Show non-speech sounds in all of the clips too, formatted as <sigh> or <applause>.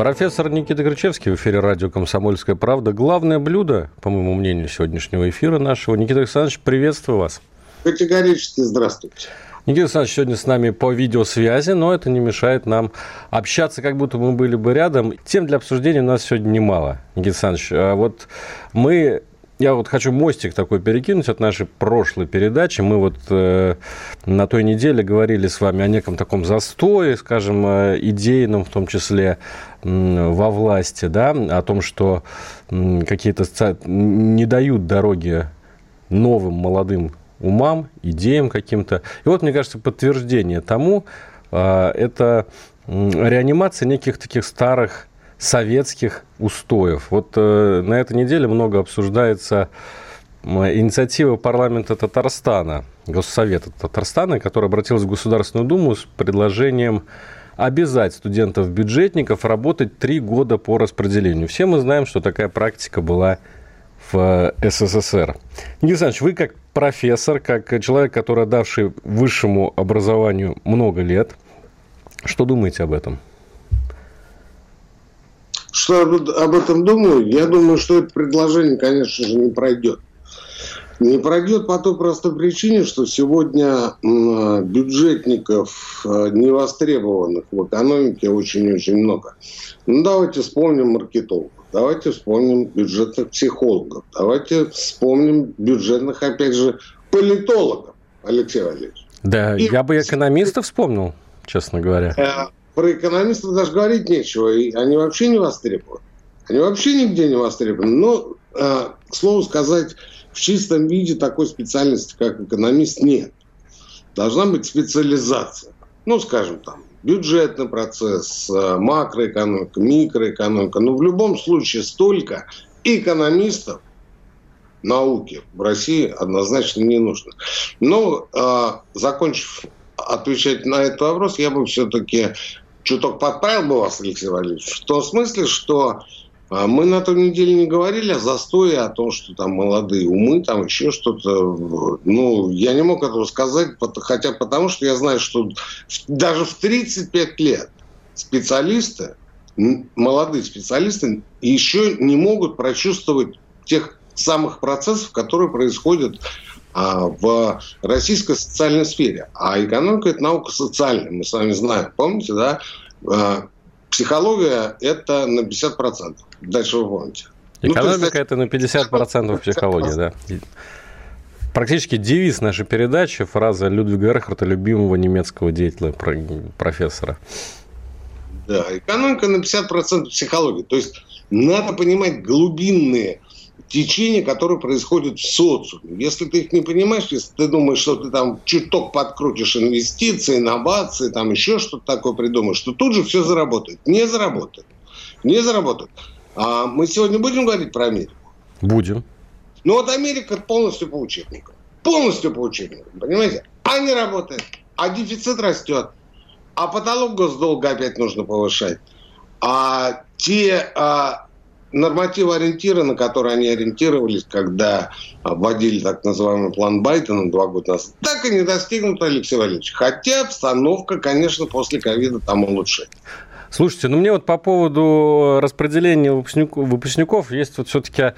Профессор Никита Кричевский в эфире радио «Комсомольская правда». Главное блюдо, по моему мнению, сегодняшнего эфира нашего. Никита Александрович, приветствую вас. Категорически здравствуйте. Никита Александрович сегодня с нами по видеосвязи, но это не мешает нам общаться, как будто мы были бы рядом. Тем для обсуждения у нас сегодня немало, Никита Александрович. А вот мы я вот хочу мостик такой перекинуть от нашей прошлой передачи. Мы вот э, на той неделе говорили с вами о неком таком застое, скажем, э, идейном в том числе во власти, да, о том, что какие-то не дают дороги новым молодым умам, идеям каким-то. И вот, мне кажется, подтверждение тому э, это реанимация неких таких старых советских устоев. Вот э, на этой неделе много обсуждается инициатива парламента Татарстана, Госсовета Татарстана, который обратился в Государственную Думу с предложением обязать студентов-бюджетников работать три года по распределению. Все мы знаем, что такая практика была в СССР. Никита Александрович, вы как профессор, как человек, который отдавший высшему образованию много лет, что думаете об этом? Что об этом думаю? Я думаю, что это предложение, конечно же, не пройдет. Не пройдет по той простой причине, что сегодня бюджетников э, невостребованных в экономике очень-очень много. Ну, давайте вспомним маркетологов, давайте вспомним бюджетных психологов, давайте вспомним бюджетных, опять же, политологов, Алексей Валерьевич. Да, И... я бы экономистов вспомнил, честно говоря. Э, про экономистов даже говорить нечего. И они вообще не востребованы. Они вообще нигде не востребованы. Но, э, к слову сказать, в чистом виде такой специальности, как экономист, нет. Должна быть специализация. Ну, скажем, там, бюджетный процесс, э, макроэкономика, микроэкономика. Но в любом случае столько экономистов науки в России однозначно не нужно. Но, э, закончив отвечать на этот вопрос, я бы все-таки чуток подправил бы вас, Алексей Валерьевич, в том смысле, что мы на той неделе не говорили о застое, о том, что там молодые умы, там еще что-то. Ну, я не мог этого сказать, хотя потому что я знаю, что даже в 35 лет специалисты, молодые специалисты еще не могут прочувствовать тех самых процессов, которые происходят а, в российской социальной сфере. А экономика – это наука социальная, мы с вами знаем. Помните, да? Психология – это на 50%. Дальше вы помните. Ну, экономика ну, – это на 50% <laughs> психологии, да. Практически девиз нашей передачи, фраза Людвига Эрхарта, любимого немецкого деятеля, профессора. Да, экономика на 50% психологии. То есть надо понимать глубинные течения, которые происходят в социуме. Если ты их не понимаешь, если ты думаешь, что ты там чуток подкрутишь инвестиции, инновации, там еще что-то такое придумаешь, то тут же все заработает. Не заработает. Не заработает. А мы сегодня будем говорить про Америку? Будем. Ну вот Америка полностью по учебникам. Полностью по учебникам, понимаете? А не работает. А дефицит растет. А потолок госдолга опять нужно повышать. А те а, нормативы ориентиры, на которые они ориентировались, когда вводили так называемый план Байдена два года назад, так и не достигнут, Алексей Валерьевич. Хотя обстановка, конечно, после ковида там улучшает. Слушайте, ну мне вот по поводу распределения выпускников, выпускников есть вот все-таки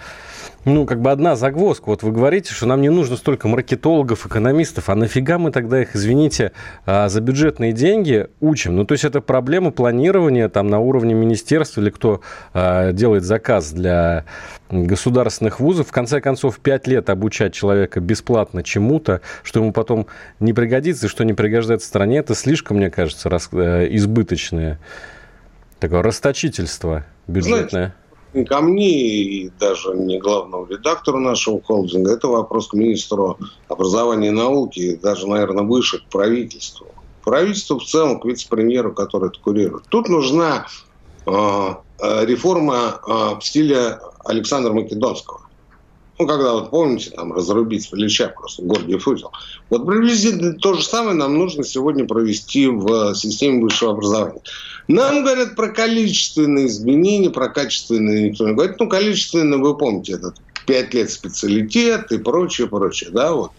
ну, как бы одна загвоздка. Вот вы говорите, что нам не нужно столько маркетологов, экономистов, а нафига мы тогда их, извините, а, за бюджетные деньги учим? Ну, то есть это проблема планирования там на уровне министерства или кто а, делает заказ для государственных вузов. В конце концов, пять лет обучать человека бесплатно чему-то, что ему потом не пригодится что не пригождается стране, это слишком, мне кажется, рас... Э, избыточное такое расточительство бюджетное. Знаете, ко мне и даже не главному редактору нашего холдинга. Это вопрос к министру образования и науки, даже, наверное, выше к правительству. Правительству в целом, к вице-премьеру, который это курирует. Тут нужна э, э реформа э, в стиле Александра Македонского. Ну, когда вот помните, там разрубить Ильича просто Гордиев узел. Вот приблизительно то же самое нам нужно сегодня провести в системе высшего образования. Нам говорят про количественные изменения, про качественные никто не говорит. Ну, количественные, вы помните, этот пять лет специалитет и прочее, прочее, да, вот.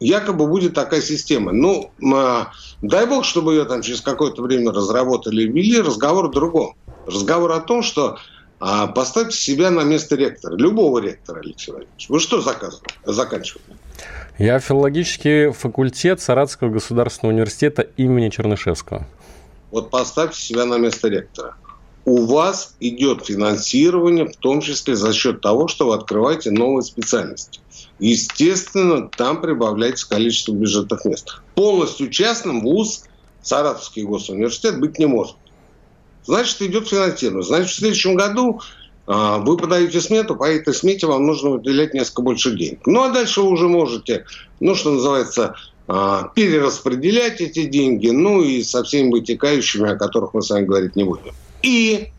Якобы будет такая система. Ну, дай бог, чтобы ее там через какое-то время разработали и ввели. Разговор в другом. Разговор о том, что а поставьте себя на место ректора, любого ректора, Алексей Владимирович. Вы что заканчивали? Я филологический факультет Саратовского государственного университета имени Чернышевского. Вот поставьте себя на место ректора. У вас идет финансирование, в том числе за счет того, что вы открываете новые специальности. Естественно, там прибавляется количество бюджетных мест. Полностью частным вуз Саратовский госуниверситет быть не может значит, идет финансирование. Значит, в следующем году а, вы подаете смету, по этой смете вам нужно выделять несколько больше денег. Ну, а дальше вы уже можете, ну, что называется, перераспределять эти деньги, ну, и со всеми вытекающими, о которых мы с вами говорить не будем. И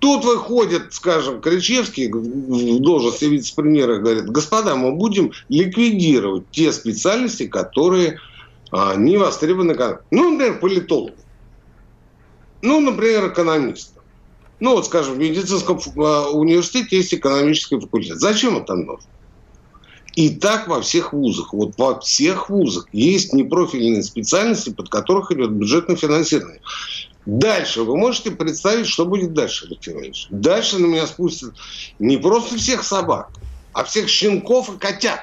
тут выходит, скажем, Кричевский в должности вице-премьера говорит, господа, мы будем ликвидировать те специальности, которые а, не востребованы. Ну, например, политологи. Ну, например, экономистов. Ну, вот, скажем, в медицинском а, университете есть экономический факультет. Зачем это нужно? И так во всех вузах. Вот во всех вузах есть непрофильные специальности, под которых идет бюджетное финансирование. Дальше вы можете представить, что будет дальше, Алексей Иванович. Дальше на меня спустят не просто всех собак, а всех щенков и котят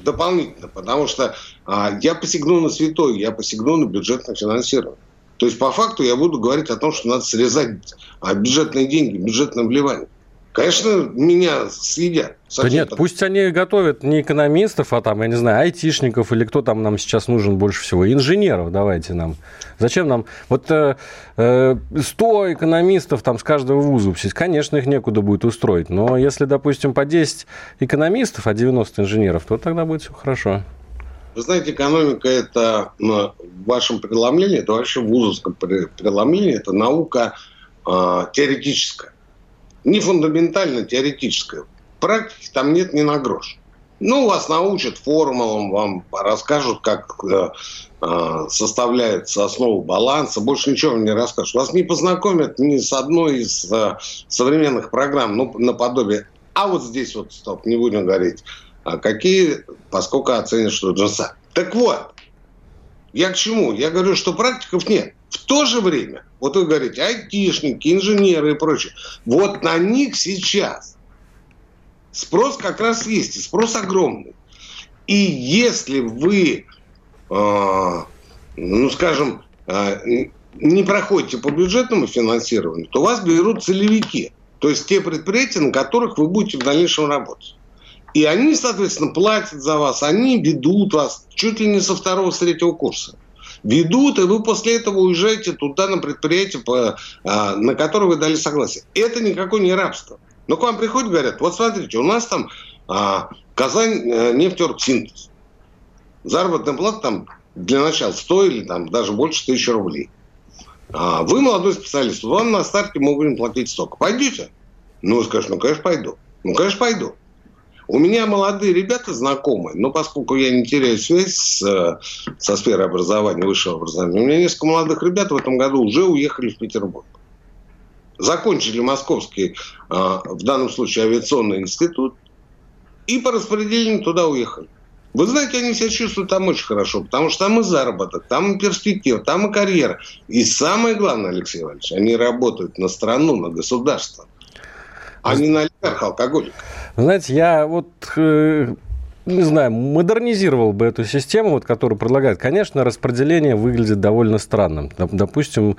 дополнительно, потому что а, я посягну на святое, я посягну на бюджетное финансирование. То есть, по факту, я буду говорить о том, что надо срезать бюджетные деньги, бюджетное вливание. Конечно, меня съедят. Да нет, так. пусть они готовят не экономистов, а там, я не знаю, айтишников или кто там нам сейчас нужен больше всего. Инженеров давайте нам. Зачем нам? Вот э, 100 э, экономистов там с каждого вуза Конечно, их некуда будет устроить. Но если, допустим, по 10 экономистов, а 90 инженеров, то тогда будет все хорошо. Вы знаете, экономика – это в вашем преломлении, это вообще в вузовском преломлении, это наука э, теоретическая. Не фундаментально теоретическая. Практики там нет ни на грош. Ну, вас научат формулам, вам расскажут, как э, э, составляется основа баланса. Больше ничего вам не расскажут. Вас не познакомят ни с одной из э, современных программ, ну, наподобие. А вот здесь вот, стоп, не будем говорить а какие, поскольку оценят, что джинса. Так вот, я к чему? Я говорю, что практиков нет. В то же время, вот вы говорите, айтишники, инженеры и прочее, вот на них сейчас спрос как раз есть, и спрос огромный. И если вы, э, ну, скажем, э, не проходите по бюджетному финансированию, то вас берут целевики. То есть те предприятия, на которых вы будете в дальнейшем работать. И они, соответственно, платят за вас, они ведут вас чуть ли не со второго, с третьего курса. Ведут, и вы после этого уезжаете туда на предприятие, а, на которое вы дали согласие. Это никакое не рабство. Но к вам приходят, говорят, вот смотрите, у нас там а, Казань а, нефтерсинтез. Заработная плата там для начала 100 или там даже больше тысячи рублей. А, вы молодой специалист, вам на старте мы будем платить столько. Пойдете? Ну, скажешь, ну, конечно, пойду. Ну, конечно, пойду. У меня молодые ребята знакомые, но поскольку я не теряю связь с, со сферой образования, высшего образования, у меня несколько молодых ребят в этом году уже уехали в Петербург. Закончили Московский, а, в данном случае, авиационный институт, и по распределению туда уехали. Вы знаете, они себя чувствуют там очень хорошо, потому что там и заработок, там и перспектива, там и карьера. И самое главное, Алексей Иванович, они работают на страну, на государство, а не на олигарха алкоголика. Знаете, я вот э, не знаю, модернизировал бы эту систему, вот, которую предлагают. Конечно, распределение выглядит довольно странным. Допустим,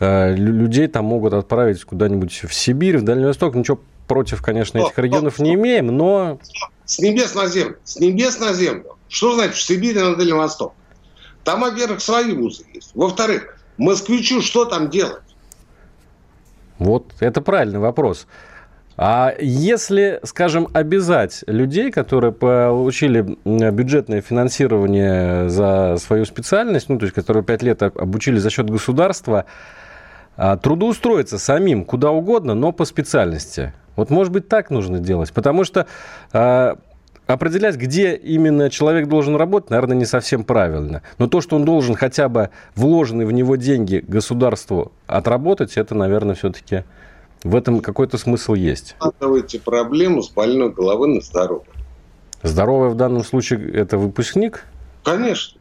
э, людей там могут отправить куда-нибудь в Сибирь, в Дальний Восток. Ничего против, конечно, этих регионов не имеем, но... С небес на землю. С небес на землю. Что значит в Сибири на Дальний Восток? Там, во-первых, свои вузы есть. Во-вторых, москвичу что там делать? Вот, это правильный вопрос. А если, скажем, обязать людей, которые получили бюджетное финансирование за свою специальность, ну, то есть, которые пять лет обучили за счет государства, а, трудоустроиться самим куда угодно, но по специальности. Вот, может быть, так нужно делать, потому что а, определять, где именно человек должен работать, наверное, не совсем правильно. Но то, что он должен хотя бы вложенные в него деньги государству отработать, это, наверное, все-таки в этом какой-то смысл есть. Складывайте проблему с больной головы на здоровье. Здоровый в данном случае это выпускник? Конечно.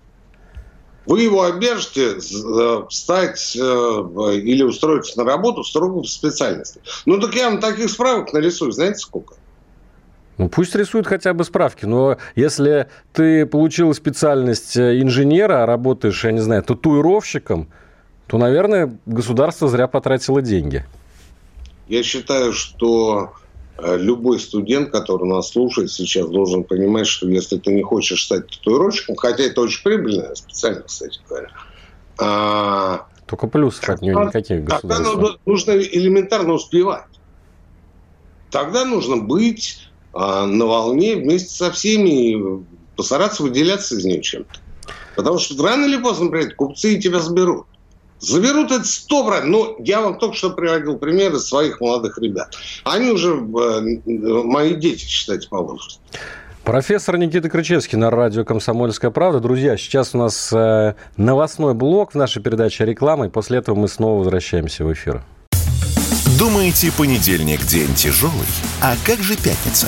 Вы его обяжете э, встать э, или устроиться на работу строго в специальности. Ну, так я вам таких справок нарисую, знаете сколько? Ну, пусть рисуют хотя бы справки, но если ты получил специальность э, инженера, а работаешь, я не знаю, татуировщиком, то, наверное, государство зря потратило деньги. Я считаю, что э, любой студент, который нас слушает сейчас, должен понимать, что если ты не хочешь стать татуировщиком, хотя это очень прибыльная специальность, кстати говоря, а... Только плюсов от нее никаких Тогда нужно элементарно успевать. Тогда нужно быть а, на волне вместе со всеми и постараться выделяться из нее чем-то. Потому что рано или поздно придет, купцы тебя заберут. Заберут это сто процентов. Но я вам только что приводил примеры своих молодых ребят. Они уже э, мои дети, считайте, по возрасту. Профессор Никита Крычевский на радио «Комсомольская правда». Друзья, сейчас у нас э, новостной блок в нашей передаче «Реклама», и после этого мы снова возвращаемся в эфир. Думаете, понедельник день тяжелый? А как же пятница?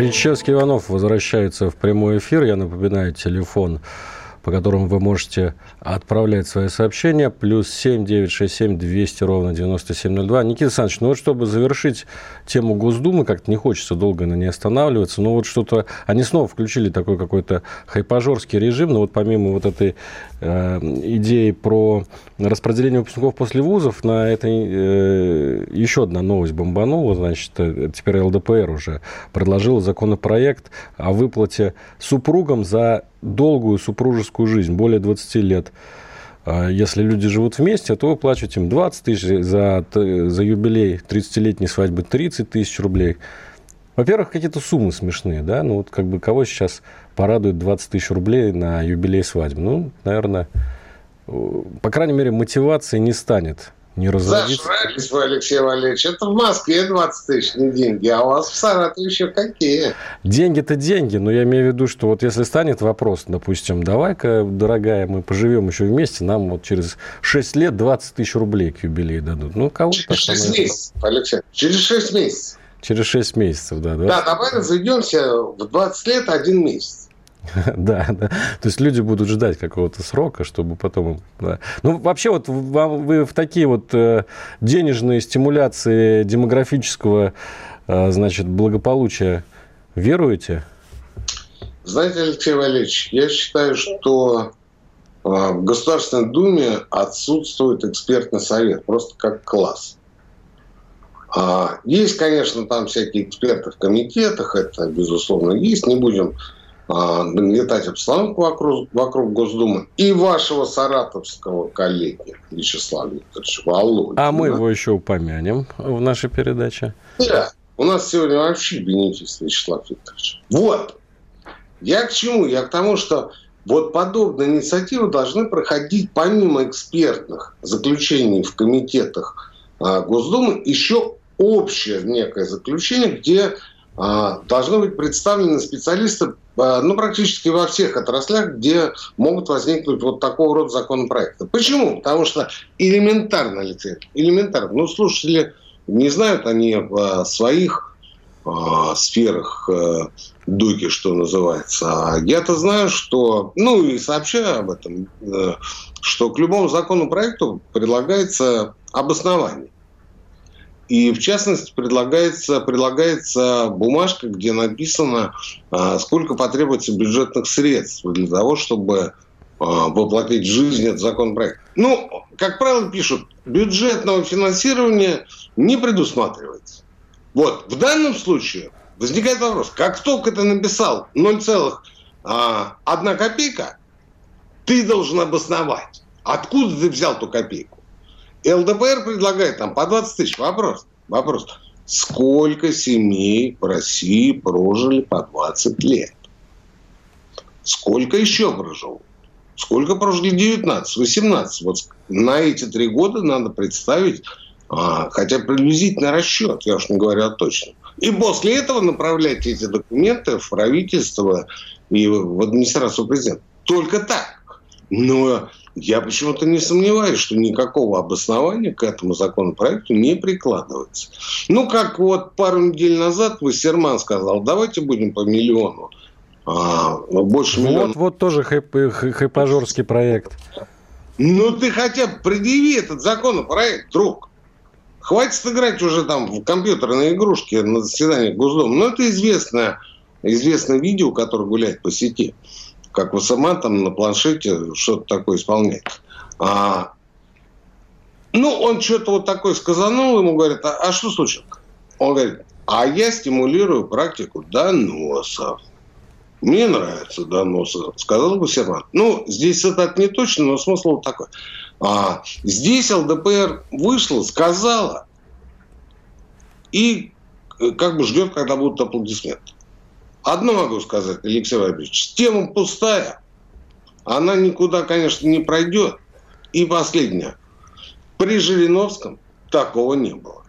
Кричевский Иванов возвращается в прямой эфир. Я напоминаю, телефон по которым вы можете отправлять свои сообщения. Плюс 7 967 200 ровно 9702. Никита Александрович, ну вот чтобы завершить тему Госдумы, как-то не хочется долго на ней останавливаться, но вот что-то... Они снова включили такой какой-то хайпажорский режим, но вот помимо вот этой э, идеи про распределение выпускников после вузов, на этой э, еще одна новость бомбанула, значит, э, теперь ЛДПР уже предложил законопроект о выплате супругам за долгую супружескую жизнь, более 20 лет. А если люди живут вместе, то вы платите им 20 тысяч, за, за юбилей 30-летней свадьбы 30 тысяч рублей. Во-первых, какие-то суммы смешные, да, ну вот как бы кого сейчас порадует 20 тысяч рублей на юбилей свадьбы? Ну, наверное, по крайней мере, мотивации не станет не разориться. Зажрались вы, Алексей Валерьевич. Это в Москве 20 тысяч не деньги, а у вас в Саратове еще какие? Деньги-то деньги, но я имею в виду, что вот если станет вопрос, допустим, давай-ка, дорогая, мы поживем еще вместе, нам вот через 6 лет 20 тысяч рублей к юбилею дадут. Ну, кого Через 6 месяцев, Алексей. Через 6 месяцев. Через 6 месяцев, да. Да, давай разойдемся в 20 лет один месяц. <laughs> Да, да. То есть люди будут ждать какого-то срока, чтобы потом... Да. Ну, вообще, вот вам, вы в такие вот э, денежные стимуляции демографического, э, значит, благополучия веруете? Знаете, Алексей Валерьевич, я считаю, что э, в Государственной Думе отсутствует экспертный совет, просто как класс. А, есть, конечно, там всякие эксперты в комитетах, это, безусловно, есть, не будем нагнетать обстановку вокруг, вокруг Госдумы и вашего саратовского коллеги Вячеслава Викторовича Володина. А мы его еще упомянем в нашей передаче. Да, у нас сегодня вообще бенефис Вячеслав Викторович. Вот. Я к чему? Я к тому, что вот подобные инициативы должны проходить помимо экспертных заключений в комитетах а, Госдумы еще общее некое заключение, где а, должны быть представлены специалисты а, ну, практически во всех отраслях, где могут возникнуть вот такого рода законопроекты. Почему? Потому что элементарно, Алексей, элементарно. Ну, слушатели не знают они в своих э, сферах дуки, что называется. А я-то знаю, что, ну и сообщаю об этом, э, что к любому законопроекту предлагается обоснование. И в частности предлагается, предлагается бумажка, где написано, а, сколько потребуется бюджетных средств для того, чтобы воплотить в жизнь этот законопроект. Ну, как правило, пишут, бюджетного финансирования не предусматривается. Вот, в данном случае возникает вопрос, как только ты написал 0,1 копейка, ты должен обосновать, откуда ты взял ту копейку. ЛДПР предлагает там по 20 тысяч. Вопрос. Вопрос. Сколько семей в России прожили по 20 лет? Сколько еще прожил? Сколько прожили 19, 18? Вот на эти три года надо представить а, хотя приблизительно расчет, я уж не говорю о точном. И после этого направлять эти документы в правительство и в администрацию президента. Только так. Но я почему-то не сомневаюсь, что никакого обоснования к этому законопроекту не прикладывается. Ну, как вот пару недель назад Вассерман сказал, давайте будем по миллиону. А, больше миллиона. Вот, вот тоже хайп, хайпажорский проект. Ну, ты хотя бы предъяви этот законопроект, друг. Хватит играть уже там в компьютерные игрушки на заседаниях Госдумы. Но это известное, известное видео, которое гуляет по сети как вы сама там на планшете что-то такое исполняет. А, ну, он что-то вот такое сказанул, ему говорят, а, а что случилось? Он говорит, а я стимулирую практику доносов. Мне нравится доносы, сказал бы Сервант. Ну, здесь это не точно, но смысл вот такой. А, здесь ЛДПР вышла, сказала, и э, как бы ждет, когда будут аплодисменты. Одно могу сказать, Алексей Владимирович, тема пустая. Она никуда, конечно, не пройдет. И последнее. При Жириновском такого не было.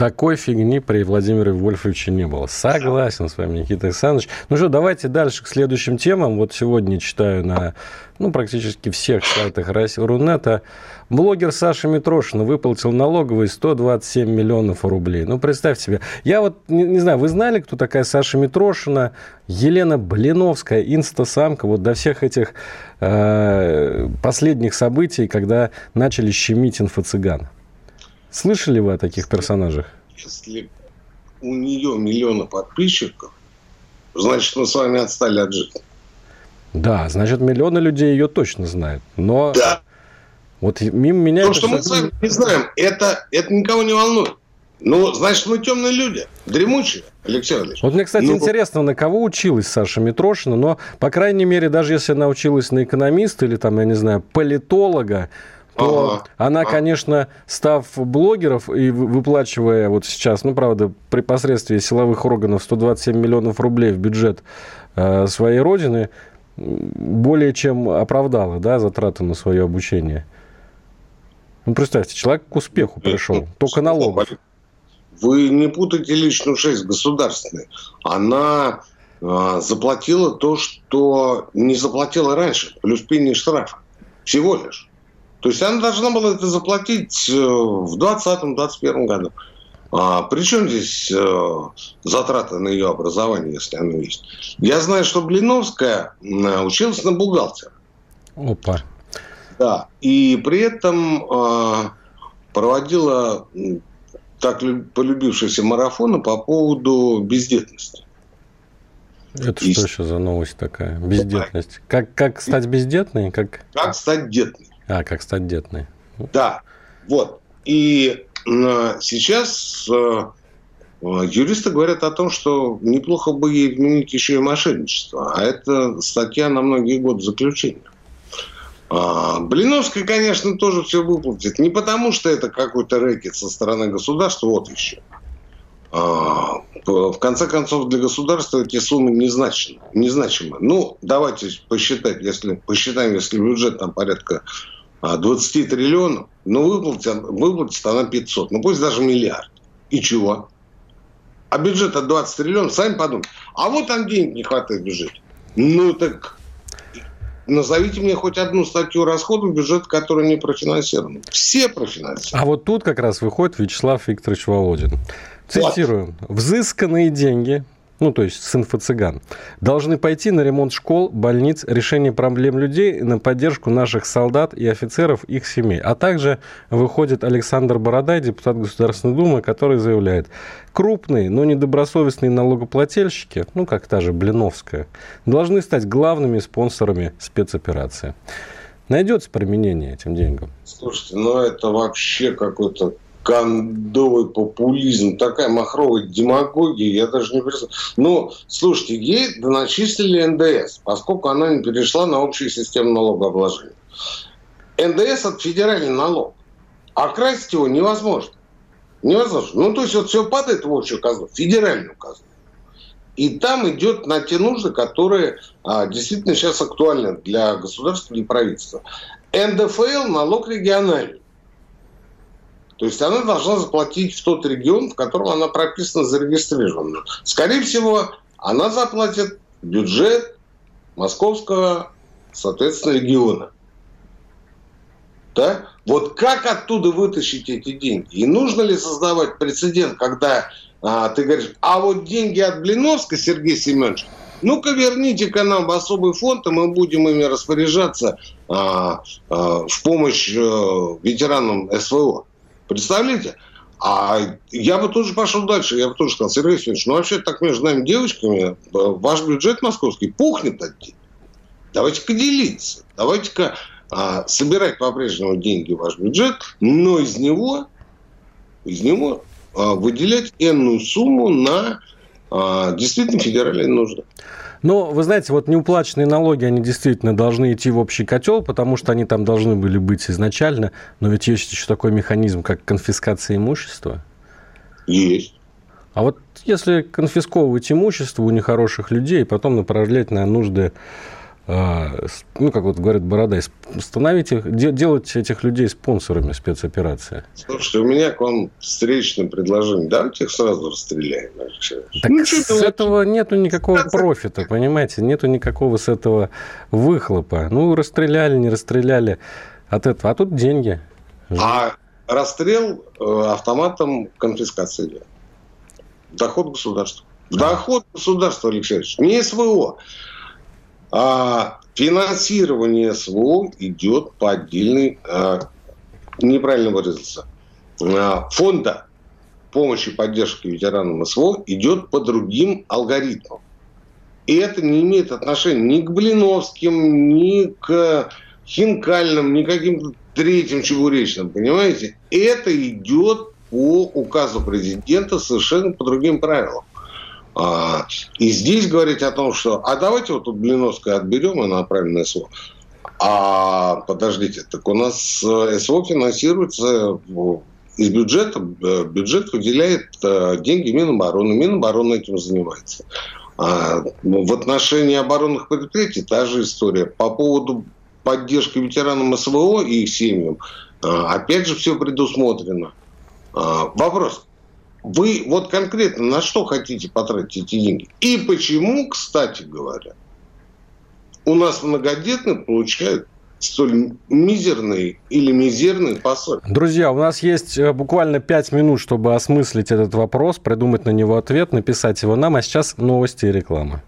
Такой фигни при Владимире Вольфовиче не было. Согласен с вами, Никита Александрович. Ну что, давайте дальше к следующим темам. Вот сегодня читаю на ну, практически всех сайтах Рунета. Блогер Саша Митрошина выплатил налоговый 127 миллионов рублей. Ну, представьте себе. Я вот, не, не знаю, вы знали, кто такая Саша Митрошина? Елена Блиновская, инстасамка. Вот до всех этих э, последних событий, когда начали щемить инфо-цыган. Слышали вы о таких персонажах? Если у нее миллионы подписчиков, значит, мы с вами отстали от жизни. Да, значит, миллионы людей ее точно знают. Но да. вот мимо меня... То, что мы с вами не знаем, это, это никого не волнует. Ну, значит, мы темные люди, дремучие, Алексей Валерьевич. Вот мне, кстати, ну... интересно, на кого училась Саша Митрошина, но, по крайней мере, даже если она училась на экономиста или, там, я не знаю, политолога, то ага. она, конечно, став блогеров и выплачивая вот сейчас, ну, правда, при посредстве силовых органов 127 миллионов рублей в бюджет э, своей родины, более чем оправдала, да, затраты на свое обучение. Ну, представьте, человек к успеху пришел, только налогов. Вы не путайте личную жизнь государственной. Она э, заплатила то, что не заплатила раньше, плюс пени штрафа. Всего лишь. То есть она должна была это заплатить э, в 2020-2021 году. А при чем здесь э, затраты на ее образование, если оно есть? Я знаю, что Блиновская училась на бухгалтера. Опа. Да. И при этом э, проводила так полюбившиеся марафоны по поводу бездетности. Это и... что еще за новость такая? Бездетность. Как, как стать бездетной? Как... как стать детной. А, как стать детной. Да, вот. И сейчас э, юристы говорят о том, что неплохо бы ей вменить еще и мошенничество. А это статья на многие годы заключения. А, Блиновская, конечно, тоже все выплатит. Не потому, что это какой-то рэкет со стороны государства, вот еще. А, в конце концов, для государства эти суммы незначимы. незначимы. Ну, давайте посчитать, если посчитаем, если бюджет там порядка 20 а, триллионов, но выплатит, выплатит она 500, ну пусть даже миллиард. И чего? А бюджет от 20 триллионов, сами подумайте. А вот там денег не хватает в бюджете. Ну так назовите мне хоть одну статью расходов бюджета, которая не профинансирована. Все профинансированы. А вот тут как раз выходит Вячеслав Викторович Володин. Цитирую. Вот. «Взысканные деньги ну, то есть с инфо-цыган, должны пойти на ремонт школ, больниц, решение проблем людей, на поддержку наших солдат и офицеров, их семей. А также выходит Александр Бородай, депутат Государственной Думы, который заявляет, крупные, но недобросовестные налогоплательщики, ну, как та же Блиновская, должны стать главными спонсорами спецоперации. найдется применение этим деньгам. Слушайте, ну это вообще какой-то кондовый популизм, такая махровая демагогия, я даже не представляю. Ну, слушайте, ей начислили НДС, поскольку она не перешла на общую систему налогообложения. НДС – это федеральный налог. А красить его невозможно. Невозможно. Ну, то есть, вот все падает в общую казну, федеральную казну. И там идет на те нужды, которые а, действительно сейчас актуальны для государства и правительства. НДФЛ – налог региональный. То есть она должна заплатить в тот регион, в котором она прописана, зарегистрирована. Скорее всего, она заплатит бюджет московского, соответственно, региона. Да? Вот как оттуда вытащить эти деньги? И нужно ли создавать прецедент, когда а, ты говоришь, а вот деньги от Блиновска, Сергей Семенович, ну-ка верните-ка нам в особый фонд, и мы будем ими распоряжаться а, а, в помощь а, ветеранам СВО. Представляете? А я бы тоже пошел дальше. Я бы тоже сказал, Сергей Семенович, ну вообще так между нами девочками ваш бюджет московский пухнет от. Давайте-ка делиться. Давайте-ка а, собирать по-прежнему деньги в ваш бюджет, но из него, из него а, выделять энную сумму на а, действительно федеральные нужды. Но, вы знаете, вот неуплаченные налоги, они действительно должны идти в общий котел, потому что они там должны были быть изначально. Но ведь есть еще такой механизм, как конфискация имущества. Есть. А вот если конфисковывать имущество у нехороших людей, потом направлять на нужды ну, как вот говорят Бородай, становить их, делать этих людей спонсорами спецоперации. Слушайте, у меня к вам встречное предложение. Давайте их сразу расстреляем. Так ну, с этого нету никакого профита, понимаете? Нету никакого с этого выхлопа. Ну, расстреляли, не расстреляли от этого. А тут деньги. А расстрел э, автоматом конфискации. Доход государства. Доход государства, Алексей Ильич, не СВО. А финансирование СВО идет по отдельной, а, неправильно выразился, а, фонда помощи и поддержки ветеранам СВО идет по другим алгоритмам. И это не имеет отношения ни к Блиновским, ни к Хинкальным, ни к каким-то третьим чебуречным, понимаете? Это идет по указу президента совершенно по другим правилам. А, и здесь говорить о том, что а давайте вот тут Блиновское отберем и направим на СВО. А подождите, так у нас э, СВО финансируется из бюджета. Э, бюджет выделяет э, деньги Минобороны. Минобороны этим занимается. А, ну, в отношении оборонных предприятий та же история. По поводу поддержки ветеранам СВО и их семьям, опять же, все предусмотрено. Вопрос, вы вот конкретно на что хотите потратить эти деньги? И почему, кстати говоря, у нас многодетные получают столь мизерные или мизерные пособия. Друзья, у нас есть э, буквально пять минут, чтобы осмыслить этот вопрос, придумать на него ответ, написать его нам, а сейчас новости и реклама.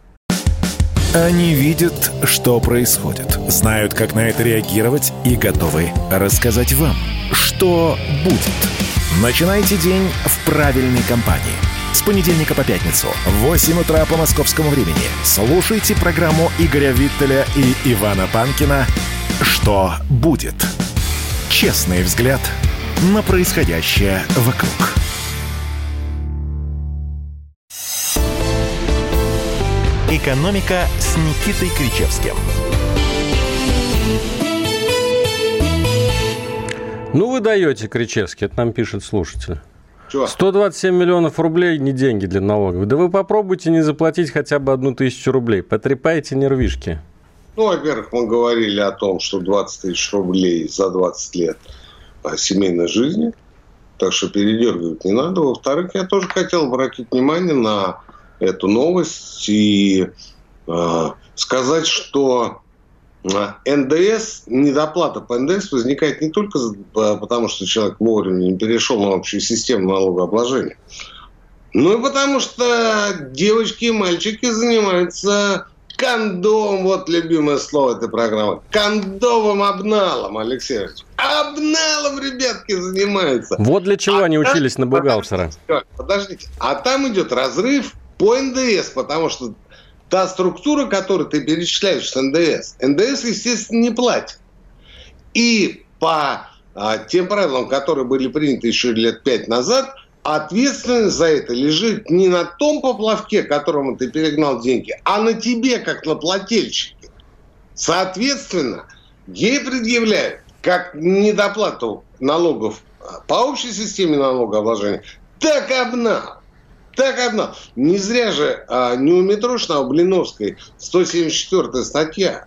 Они видят, что происходит, знают, как на это реагировать и готовы рассказать вам, что будет – Начинайте день в правильной компании. С понедельника по пятницу в 8 утра по московскому времени слушайте программу Игоря Виттеля и Ивана Панкина «Что будет?». Честный взгляд на происходящее вокруг. «Экономика» с Никитой Кричевским – Ну, вы даете, Кричевский, это нам пишет слушатель. Чего? 127 миллионов рублей не деньги для налогов. Да вы попробуйте не заплатить хотя бы одну тысячу рублей. Потрепайте нервишки. Ну, во-первых, мы говорили о том, что 20 тысяч рублей за 20 лет семейной жизни. Так что передергивать не надо. Во-вторых, я тоже хотел обратить внимание на эту новость и э, сказать, что НДС, недоплата по НДС возникает не только потому, что человек вовремя не перешел на общую систему налогообложения, но и потому, что девочки и мальчики занимаются кондом, вот любимое слово этой программы, кондовым обналом, Алексей Ильич. Обналом ребятки занимаются. Вот для чего а они учились на бухгалтера. Подождите, подождите, а там идет разрыв по НДС, потому что та структура, которую ты перечисляешь с НДС, НДС, естественно, не платит. И по а, тем правилам, которые были приняты еще лет пять назад, ответственность за это лежит не на том поплавке, которому ты перегнал деньги, а на тебе, как на плательщике. Соответственно, ей предъявляют как недоплату налогов по общей системе налогообложения, так и обнал. Так одна. Не зря же а, не у Митрошина, а у Блиновской 174 статья.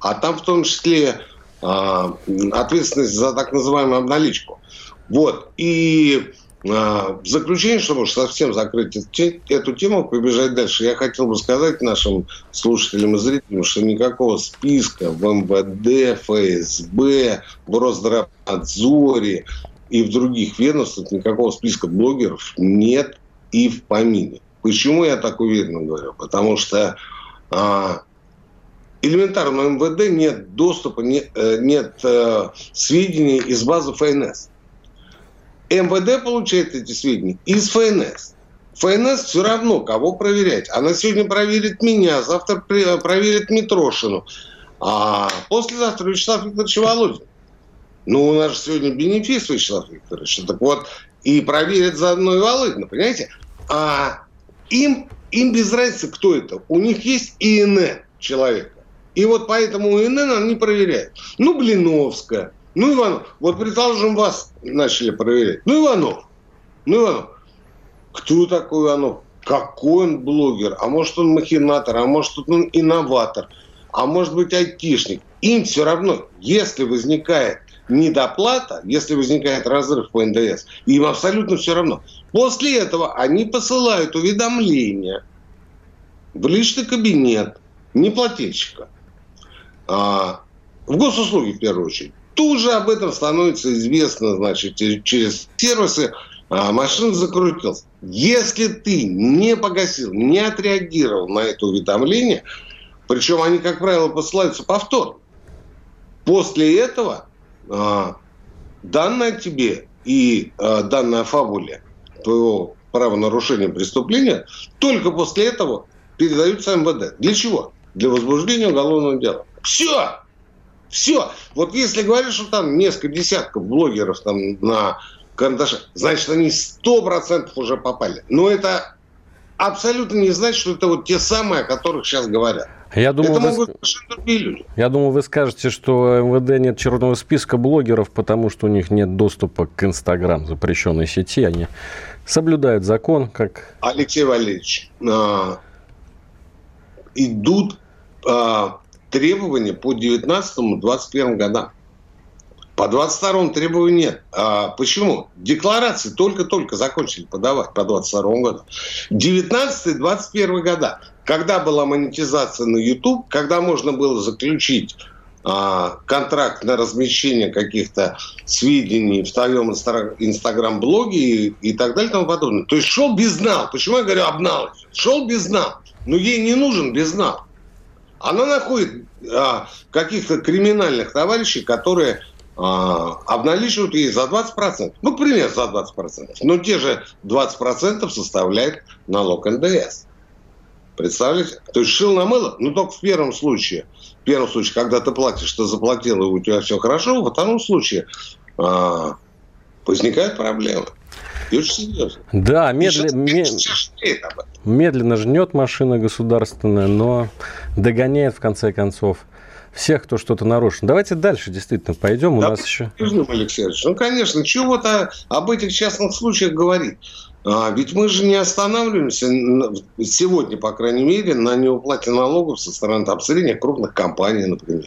А там в том числе а, ответственность за так называемую обналичку. Вот. И а, в заключение, чтобы уж совсем закрыть эту тему, побежать дальше, я хотел бы сказать нашим слушателям и зрителям, что никакого списка в МВД, ФСБ, в Росздравнадзоре и в других ведомствах никакого списка блогеров нет и в помине. Почему я так уверенно говорю? Потому что а, элементарно МВД нет доступа, нет, э, нет э, сведений из базы ФНС. МВД получает эти сведения из ФНС. ФНС все равно, кого проверять. Она сегодня проверит меня, завтра проверит Митрошину, а послезавтра Вячеслав Викторович Володин. Ну, у нас же сегодня бенефис Вячеслав Викторович. Так вот, и проверят заодно и Володина, понимаете? А им, им без разницы, кто это. У них есть ИНН человека. И вот поэтому ИНН они проверяют. Ну, Блиновская, ну, Иванов. Вот, предположим, вас начали проверять. Ну, Иванов. Ну, Иванов. Кто такой Иванов? Какой он блогер? А может, он махинатор? А может, он инноватор? А может быть, айтишник? Им все равно, если возникает недоплата, если возникает разрыв по НДС, им абсолютно все равно. После этого они посылают уведомление в личный кабинет неплательщика, а, в госуслуги в первую очередь. Тут же об этом становится известно, значит, через сервисы, а, машина закрутилась. Если ты не погасил, не отреагировал на это уведомление, причем они, как правило, посылаются повторно, после этого а, данное тебе и а, данное фабуле твоего правонарушения преступления, только после этого передаются МВД. Для чего? Для возбуждения уголовного дела. Все! Все. Вот если говоришь, что там несколько десятков блогеров там на карандаше, значит, они сто процентов уже попали. Но это абсолютно не значит, что это вот те самые, о которых сейчас говорят. Я думаю, Это вы... другие люди. Я думаю, вы скажете, что МВД нет черного списка блогеров, потому что у них нет доступа к Инстаграм, запрещенной сети. Они соблюдают закон, как... Алексей Валерьевич, а, идут а, требования по 19-21 годам. По 22 требованию нет. А почему? Декларации только-только закончили подавать по 22 году. 19-21 года. Когда была монетизация на YouTube, когда можно было заключить контракт на размещение каких-то сведений в твоем инстаграм-блоге и, и так далее и тому подобное. То есть шел безнал. Почему я говорю обнал? Шел безнал. Но ей не нужен безнал. Она находит а, каких-то криминальных товарищей, которые а, обналичивают ей за 20%. Ну, пример за 20%. Но те же 20% составляет налог НДС. Представляете? То есть шил на мыло, но только в первом случае. В первом случае, когда ты платишь, ты заплатил, и у тебя все хорошо. Во втором случае а, возникают проблемы. И очень серьезно. Да, медли... медленно жнет машина государственная, но догоняет в конце концов всех, кто что-то нарушил. Давайте дальше действительно пойдем. У да, нас еще... Алексеевич, ну, конечно, чего-то об этих частных случаях говорить. А, ведь мы же не останавливаемся сегодня, по крайней мере, на неуплате налогов со стороны там, средних крупных компаний, например.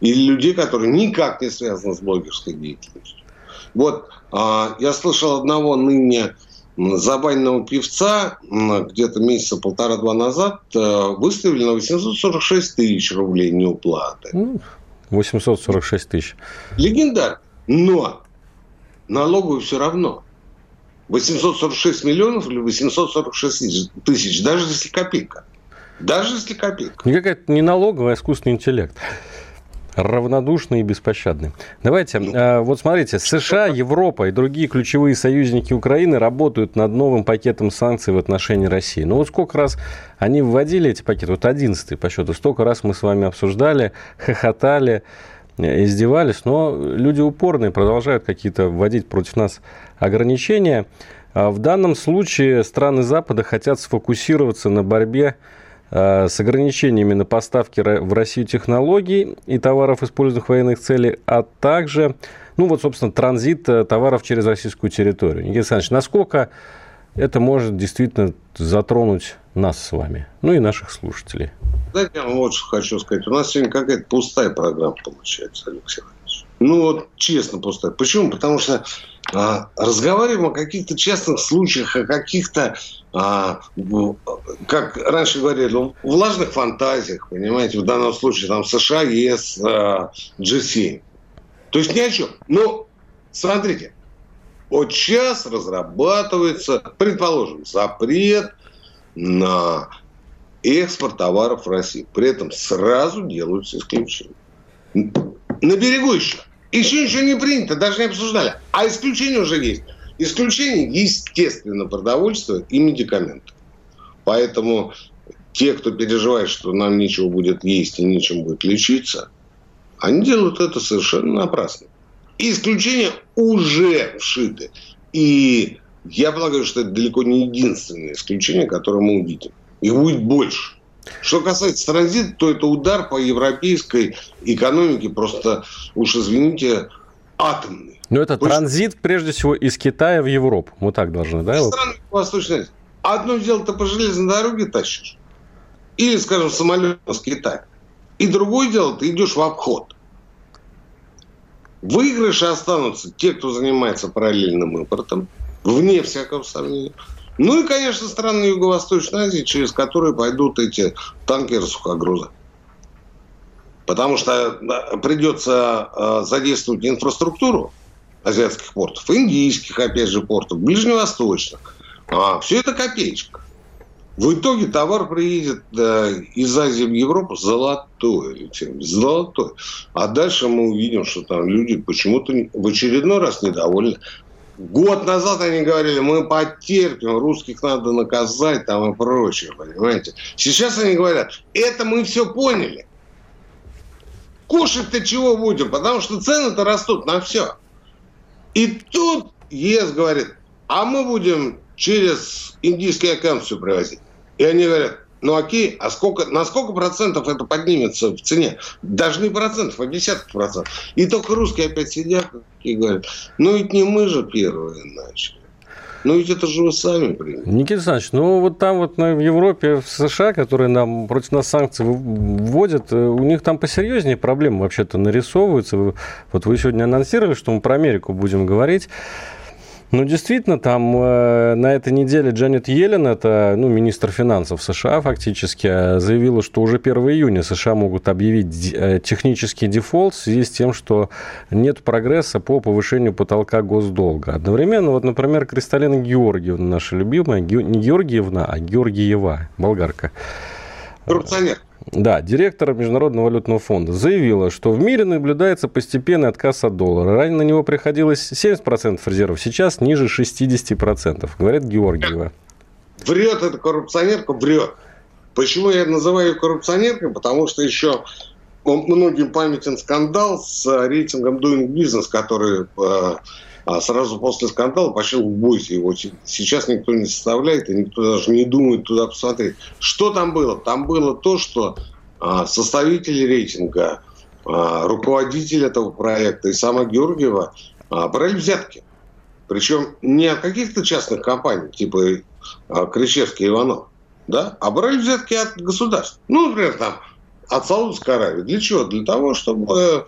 Или людей, которые никак не связаны с блогерской деятельностью. Вот а, я слышал одного ныне забаненного певца где-то месяца полтора-два назад э, выставили на 846 тысяч рублей неуплаты. 846 тысяч. Легендар. Но налоговую все равно. 846 миллионов или 846 тысяч, даже если копейка. Даже если копейка. Никакая не налоговая, а искусственный интеллект равнодушный и беспощадный. Давайте, ну, э, вот смотрите, США, Европа и другие ключевые союзники Украины работают над новым пакетом санкций в отношении России. Ну вот сколько раз они вводили эти пакеты, вот одиннадцатый по счету, столько раз мы с вами обсуждали, хохотали, издевались, но люди упорные, продолжают какие-то вводить против нас ограничения. А в данном случае страны Запада хотят сфокусироваться на борьбе а, с ограничениями на поставки в Россию технологий и товаров, используемых в военных целях, а также, ну вот, собственно, транзит э, товаров через российскую территорию. Никита Александрович, насколько это может действительно затронуть нас с вами, ну и наших слушателей? Знаете, я вот что хочу сказать. У нас сегодня какая-то пустая программа получается, Алексей Иванович. Ну вот честно пустая. Почему? Потому что а, разговариваем о каких-то частных случаях, о каких-то, а, как раньше говорили, влажных фантазиях, понимаете, в данном случае там США, ЕС, а, G7. То есть ни о чем. Но смотрите, вот сейчас разрабатывается, предположим, запрет на экспорт товаров в Россию. При этом сразу делаются исключения. На берегу еще. Еще ничего не принято, даже не обсуждали. А исключение уже есть. Исключение, естественно, продовольствие и медикаменты. Поэтому те, кто переживает, что нам нечего будет есть и нечем будет лечиться, они делают это совершенно напрасно. И исключения уже вшиты. И я полагаю, что это далеко не единственное исключение, которое мы увидим. Их будет больше. Что касается транзита, то это удар по европейской экономике, просто, уж извините, атомный. Но это Пусть... транзит, прежде всего, из Китая в Европу. Мы так должны, да? Страны Восточной Азии. Одно дело ты по железной дороге тащишь. Или, скажем, самолет с Китая. И другое дело, ты идешь в обход. Выигрыши останутся те, кто занимается параллельным импортом, вне всякого сомнения. Ну и, конечно, страны Юго-Восточной Азии, через которые пойдут эти танкеры сухогруза. Потому что придется э, задействовать инфраструктуру азиатских портов, индийских, опять же, портов, ближневосточных. А все это копеечка. В итоге товар приедет да, из Азии в Европу золотой, золотой. А дальше мы увидим, что там люди почему-то в очередной раз недовольны. Год назад они говорили, мы потерпим, русских надо наказать там и прочее, понимаете. Сейчас они говорят, это мы все поняли. Кушать-то чего будем? Потому что цены-то растут на все. И тут ЕС говорит, а мы будем через Индийский океан все привозить. И они говорят, ну окей, а сколько, на сколько процентов это поднимется в цене? Даже не процентов, а десятков процентов. И только русские опять сидят и говорят, ну ведь не мы же первые начали. Ну ведь это же вы сами приняли. Никита Александрович, ну вот там вот в Европе, в США, которые нам против нас санкции вводят, э, у них там посерьезнее проблемы вообще-то нарисовываются. Вот вы сегодня анонсировали, что мы про Америку будем говорить. Ну, действительно, там э, на этой неделе Джанет Йеллен, это ну, министр финансов США фактически, э, заявила, что уже 1 июня США могут объявить э, технический дефолт в связи с тем, что нет прогресса по повышению потолка госдолга. Одновременно, вот, например, Кристалина Георгиевна, наша любимая, не Георгиевна, а Георгиева, болгарка. Коррупционер. Да, директор Международного валютного фонда заявила, что в мире наблюдается постепенный отказ от доллара. Ранее на него приходилось 70% резервов, сейчас ниже 60%, говорит Георгиева. Врет эта коррупционерка, врет. Почему я называю ее коррупционеркой? Потому что еще многим памятен скандал с рейтингом Doing Business, который э, а сразу после скандала пошел в бойся. Его сейчас никто не составляет, и никто даже не думает туда посмотреть. Что там было? Там было то, что а, составители рейтинга, а, руководитель этого проекта и сама Георгиева брали взятки. Причем не от каких-то частных компаний, типа Кричевский и Иванов, да, а брали взятки от государств. Ну, например, там, от Саудовской Аравии. Для чего? Для того, чтобы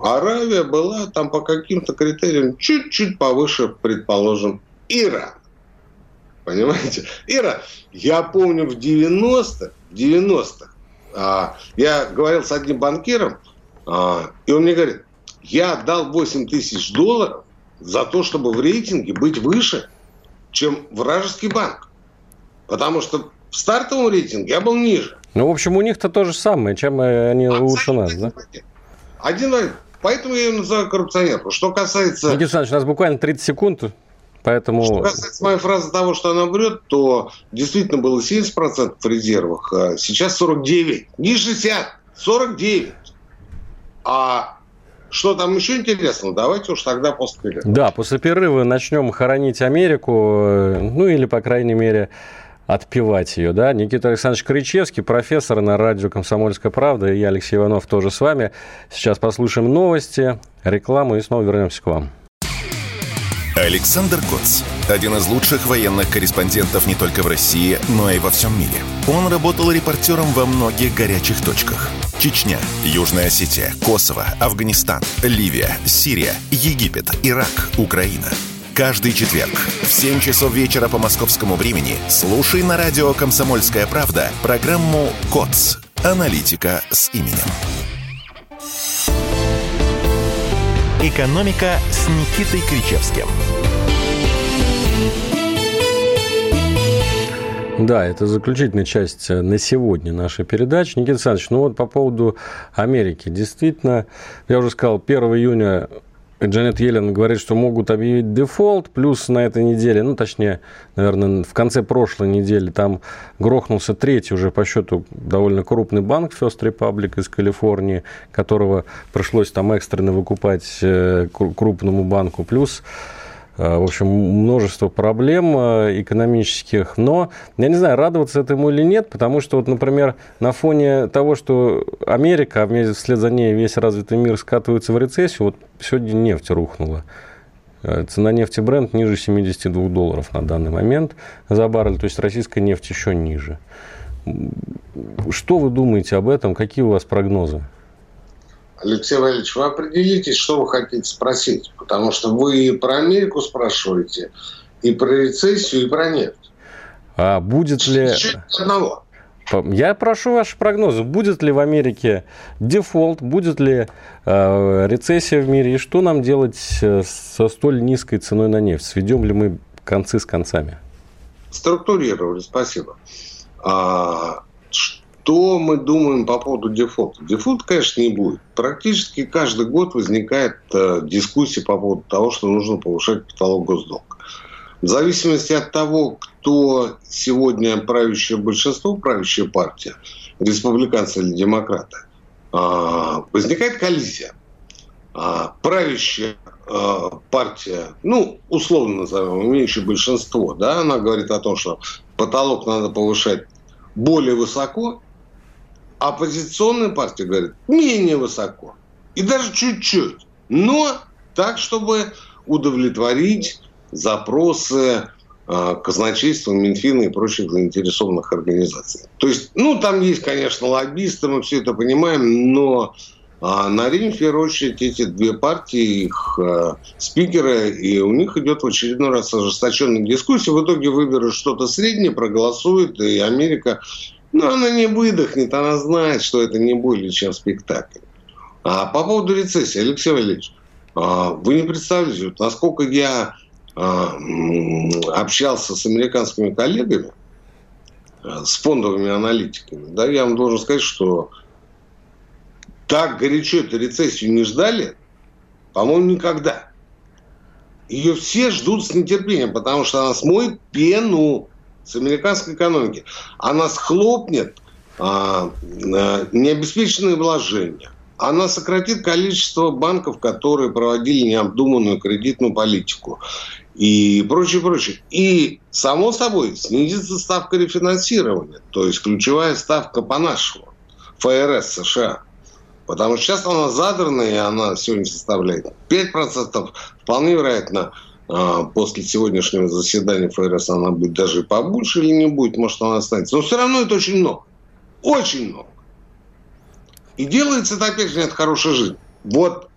Аравия была там по каким-то критериям чуть-чуть повыше, предположим, Иран. Понимаете? Ира, я помню в 90-х, в 90-х, а, я говорил с одним банкиром, а, и он мне говорит, я отдал 8 тысяч долларов за то, чтобы в рейтинге быть выше, чем вражеский банк. Потому что в стартовом рейтинге я был ниже. Ну, в общем, у них-то то же самое, чем они Абсолютно лучше нас, да? Один Поэтому я ее называю коррупционерку. Что касается... Никита Александрович, у нас буквально 30 секунд, поэтому... Что касается моей фразы того, что она врет, то действительно было 70% в резервах, а сейчас 49. Не 60, 49. А Что там еще интересно? Давайте уж тогда после перерыва. Да, после перерыва начнем хоронить Америку, ну или, по крайней мере, отпевать ее, да. Никита Александрович Кричевский, профессор на радио «Комсомольская правда», и я, Алексей Иванов, тоже с вами. Сейчас послушаем новости, рекламу и снова вернемся к вам. Александр Коц. Один из лучших военных корреспондентов не только в России, но и во всем мире. Он работал репортером во многих горячих точках. Чечня, Южная Осетия, Косово, Афганистан, Ливия, Сирия, Египет, Ирак, Украина. Каждый четверг в 7 часов вечера по московскому времени слушай на радио «Комсомольская правда» программу «КОЦ. Аналитика с именем». «Экономика» с Никитой Кричевским. Да, это заключительная часть на сегодня нашей передачи. Никита Александрович, ну вот по поводу Америки. Действительно, я уже сказал, 1 июня Джанет Йеллен говорит, что могут объявить дефолт, плюс на этой неделе, ну, точнее, наверное, в конце прошлой недели там грохнулся третий уже по счету довольно крупный банк First Republic из Калифорнии, которого пришлось там экстренно выкупать э, крупному банку, плюс в общем, множество проблем э, экономических. Но, я не знаю, радоваться этому или нет, потому что, вот, например, на фоне того, что Америка, а вслед за ней весь развитый мир скатывается в рецессию, вот сегодня нефть рухнула. Э, цена нефти бренд ниже 72 долларов на данный момент за баррель, то есть российская нефть еще ниже. Что вы думаете об этом? Какие у вас прогнозы? Алексей Валерьевич, вы определитесь, что вы хотите спросить. Потому что вы и про Америку спрашиваете, и про рецессию, и про нефть. А будет ли... одного. Я прошу ваши прогнозы. Будет ли в Америке дефолт, будет ли э, рецессия в мире, и что нам делать э, со столь низкой ценой на нефть? Сведем ли мы концы с концами? Структурировали, спасибо. А, что мы думаем по поводу дефолта? Дефолт, конечно, не будет. Практически каждый год возникает э, дискуссия по поводу того, что нужно повышать потолок госдолга. В зависимости от того, кто сегодня правящее большинство, правящая партия, республиканцы или демократы, э, возникает коллизия. Э, правящая э, партия, ну, условно назовем, имеющая большинство, да, она говорит о том, что потолок надо повышать более высоко, оппозиционная партия говорит менее высоко. И даже чуть-чуть. Но так, чтобы удовлетворить запросы э, казначейства, Минфина и прочих заинтересованных организаций. То есть, ну, там есть, конечно, лоббисты, мы все это понимаем, но а на арене, в первую очередь, эти две партии, их э, спикеры, и у них идет в очередной раз ожесточенная дискуссия. В итоге выберут что-то среднее, проголосуют, и Америка но она не выдохнет, она знает, что это не более чем спектакль. А по поводу рецессии, Алексей Валерьевич, а, вы не представляете, насколько я а, общался с американскими коллегами, а, с фондовыми аналитиками, да, я вам должен сказать, что так горячо эту рецессию не ждали, по-моему, никогда. Ее все ждут с нетерпением, потому что она смоет пену с американской экономики, она схлопнет а, а, необеспеченные вложения. Она сократит количество банков, которые проводили необдуманную кредитную политику и прочее, прочее. И, само собой, снизится ставка рефинансирования, то есть ключевая ставка по-нашему, ФРС США. Потому что сейчас она задранная, и она сегодня составляет 5%, вполне вероятно, после сегодняшнего заседания ФРС она будет даже побольше или не будет, может она останется. Но все равно это очень много. Очень много. И делается это, опять же, от хорошей жизни. Вот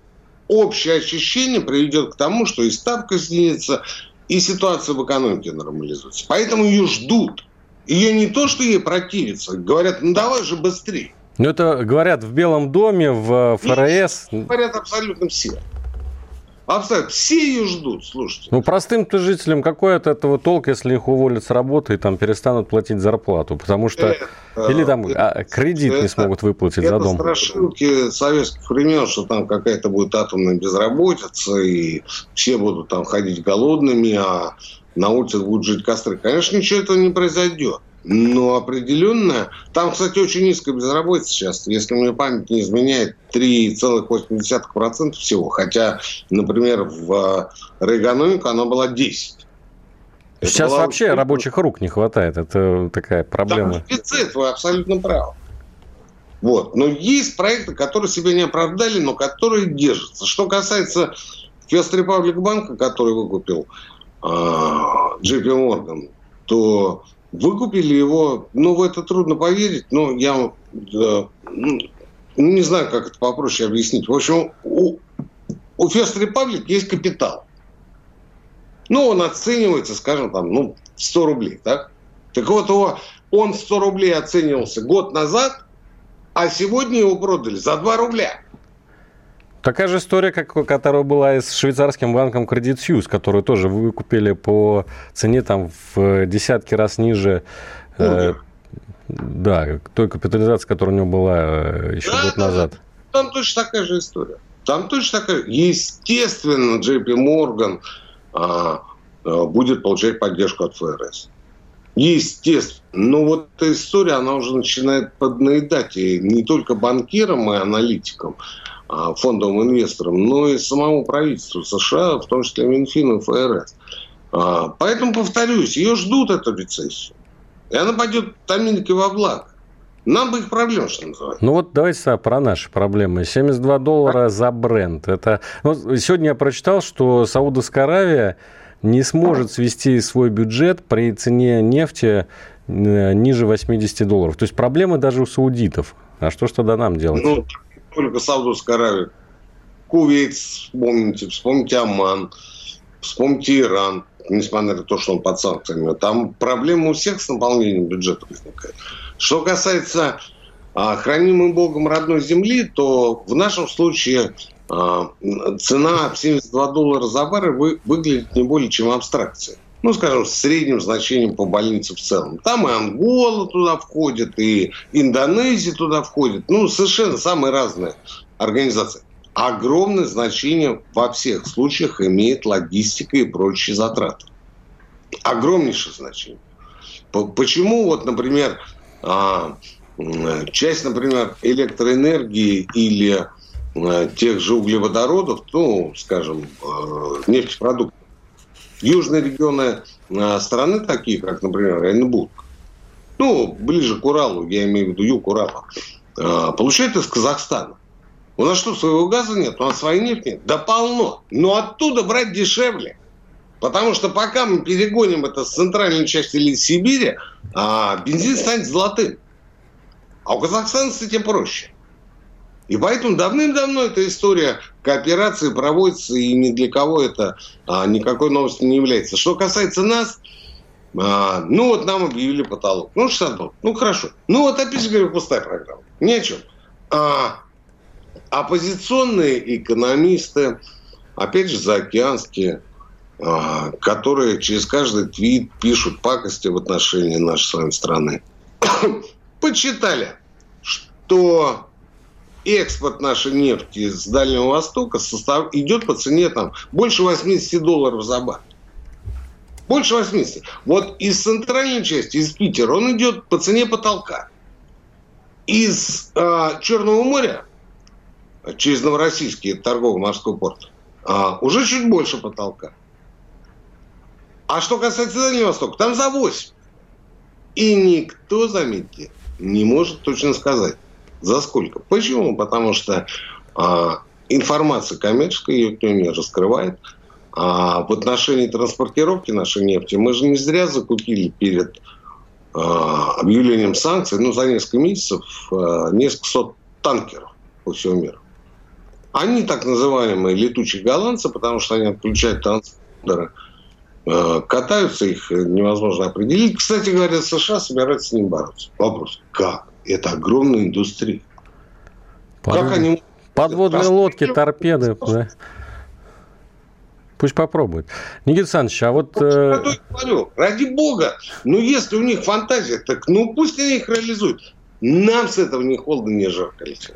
общее ощущение приведет к тому, что и ставка снизится, и ситуация в экономике нормализуется. Поэтому ее ждут. Ее не то, что ей противится. Говорят, ну давай же быстрее. Ну это говорят в Белом доме, в ФРС. Нет, говорят абсолютно все. Абсолютно. Все ее ждут, слушайте. Ну, простым-то жителям какой от этого толк, если их уволят с работы и там перестанут платить зарплату? Потому что... Это, или там это, а, кредит это, не смогут выплатить это за дом. Это страшилки советских времен, что там какая-то будет атомная безработица, и все будут там ходить голодными, а на улицах будут жить костры. Конечно, ничего этого не произойдет. Ну, определенно. Там, кстати, очень низкая безработица сейчас. Если мне память не изменяет, 3,8% всего. Хотя, например, в Рейгономику она была 10. Сейчас была вообще рабочих рук не хватает. Это такая проблема. Там дефицит, вы абсолютно правы. Вот. Но есть проекты, которые себя не оправдали, но которые держатся. Что касается First Republic банка, который выкупил э, JP Morgan, то Выкупили его, ну, в это трудно поверить, но я да, ну, не знаю, как это попроще объяснить. В общем, у, у First Republic есть капитал. Ну, он оценивается, скажем, там, ну, 100 рублей, так? Так вот, его, он 100 рублей оценивался год назад, а сегодня его продали за 2 рубля. Такая же история, как, которая была и с швейцарским банком Credit Suisse, которую тоже выкупили по цене там в десятки раз ниже э, да, той капитализации, которая у него была э, еще да, год да, назад. Там точно такая же история. Там точно такая. Естественно, JP Morgan а, а, будет получать поддержку от ФРС. Естественно. Но вот эта история, она уже начинает поднаедать и не только банкирам и аналитикам, фондовым инвесторам, но и самому правительству США, в том числе Минфину и ФРС. А, поэтому, повторюсь, ее ждут, эту рецессию. И она пойдет Америке во благо. Нам бы их проблем, что называется. Ну вот давайте про наши проблемы. 72 доллара а? за бренд. Это... Ну, сегодня я прочитал, что Саудовская Аравия не сможет свести свой бюджет при цене нефти э, ниже 80 долларов. То есть проблемы даже у саудитов. А что ж тогда нам делать? Ну, только Саудовская Аравия. Кувейт вспомните, вспомните Оман, вспомните Иран, несмотря на то, что он под санкциями. Там проблемы у всех с наполнением бюджета возникает. Что касается а, хранимой Богом родной земли, то в нашем случае а, цена в 72 доллара за баррель вы, выглядит не более чем абстракция ну, скажем, с средним значением по больнице в целом. Там и Ангола туда входит, и Индонезия туда входит. Ну, совершенно самые разные организации. Огромное значение во всех случаях имеет логистика и прочие затраты. Огромнейшее значение. Почему вот, например, а, часть, например, электроэнергии или а, тех же углеводородов, ну, скажем, а, нефтепродуктов, Южные регионы а, страны, такие как, например, Оренбург, ну, ближе к Уралу, я имею в виду юг Урала, а, получают из Казахстана. У нас что, своего газа нет? У нас своей нефти нет? Да полно. Но оттуда брать дешевле. Потому что пока мы перегоним это с центральной части Сибири, а бензин станет золотым. А у Казахстана с этим проще. И поэтому давным-давно эта история кооперации проводится, и ни для кого это а, никакой новостью не является. Что касается нас, а, ну вот нам объявили потолок. Ну, 60 долларов. Ну, хорошо. Ну, вот опять же говорю, пустая программа. Ни. А, оппозиционные экономисты, опять же, заокеанские, а, которые через каждый твит пишут пакости в отношении нашей с вами страны, <coughs> почитали, что экспорт нашей нефти с Дальнего Востока состав, идет по цене там больше 80 долларов за бар. Больше 80. Вот из центральной части, из Питера, он идет по цене потолка. Из э, Черного моря, через Новороссийский торговый морской порт, э, уже чуть больше потолка. А что касается Дальнего Востока, там за 8. И никто, заметьте, не может точно сказать, за сколько? Почему? Потому что а, информация коммерческая, ее никто не раскрывает. А в отношении транспортировки нашей нефти мы же не зря закупили перед а, объявлением санкций, ну, за несколько месяцев, а, несколько сот танкеров по всему миру. Они так называемые летучие голландцы, потому что они отключают транспортеры, а, катаются, их невозможно определить. Кстати говоря, США собираются с ним бороться. Вопрос, как? Это огромная индустрия. Под... Как они... Подводные Простые лодки, торпеды. Да. Пусть попробуют. Никита Александрович, а вот... Э... Говорю, ради бога, ну если у них фантазия, так ну пусть они их реализуют. Нам с этого не холодно, не жарко, Алексей.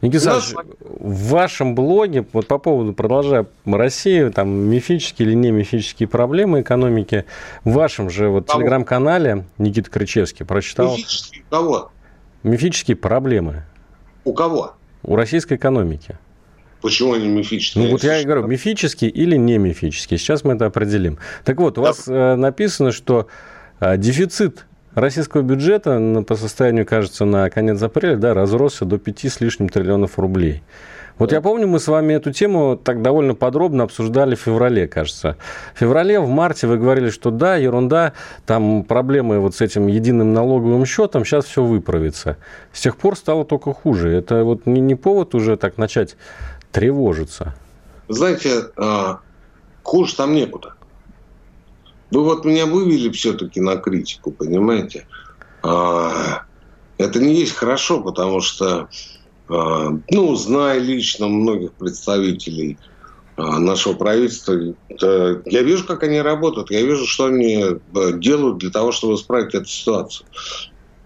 Никита Александрович, в вашем блоге, вот по поводу, продолжая Россию, там, мифические или не мифические проблемы экономики, в вашем же вот телеграм-канале Никита Кричевский прочитал... Мифические кого? Мифические проблемы. У кого? У российской экономики. Почему они мифические? Ну, вот я и говорю, мифические или не мифические. Сейчас мы это определим. Так вот, у да. вас э, написано, что э, дефицит российского бюджета по состоянию, кажется, на конец апреля да, разросся до 5 с лишним триллионов рублей. Вот я помню, мы с вами эту тему так довольно подробно обсуждали в феврале, кажется. В феврале, в марте вы говорили, что да, ерунда, там проблемы вот с этим единым налоговым счетом, сейчас все выправится. С тех пор стало только хуже. Это вот не, не повод уже так начать тревожиться. Знаете, а, хуже там некуда. Вы вот меня вывели все-таки на критику, понимаете? А, это не есть хорошо, потому что, ну, зная лично многих представителей а, нашего правительства, я вижу, как они работают, я вижу, что они э, делают для того, чтобы исправить эту ситуацию.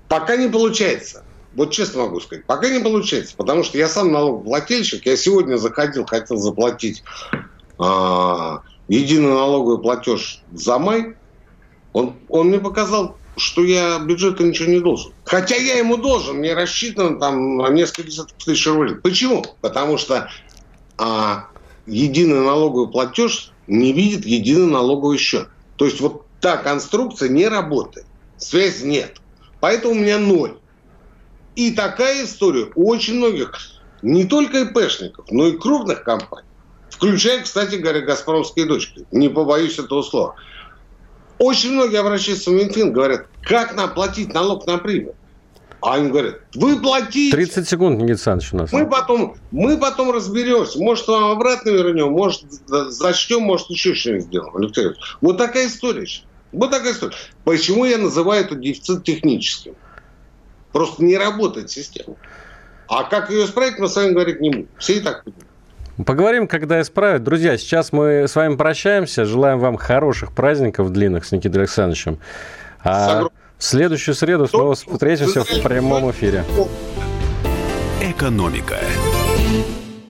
Пока не получается. Вот честно могу сказать, пока не получается, потому что я сам налогоплательщик, я сегодня заходил, хотел заплатить единый налоговый платеж за май, он, он мне показал, что я бюджету ничего не должен. Хотя я ему должен, мне рассчитано там на несколько десятков тысяч рублей. Почему? Потому что а, единый налоговый платеж не видит единый налоговый счет. То есть вот та конструкция не работает. Связи нет. Поэтому у меня ноль. И такая история у очень многих, не только ИПшников, но и крупных компаний. Включая, кстати говоря, «Газпромские дочки». Не побоюсь этого слова. Очень многие обращаются в Минфин, говорят, как нам платить налог на прибыль? А им говорят, вы платите. 30 секунд, Никита Александрович, у нас. Мы потом, мы потом разберемся. Может, вам обратно вернем, может, зачтем, может, еще что-нибудь сделаем. Алексей вот такая история. Вот такая история. Почему я называю это дефицит техническим? Просто не работает система. А как ее исправить, мы с вами говорить не будем. Все и так понимают. Поговорим, когда исправят. Друзья, сейчас мы с вами прощаемся. Желаем вам хороших праздников длинных с Никитой Александровичем. А в следующую среду снова встретимся в прямом эфире. Экономика.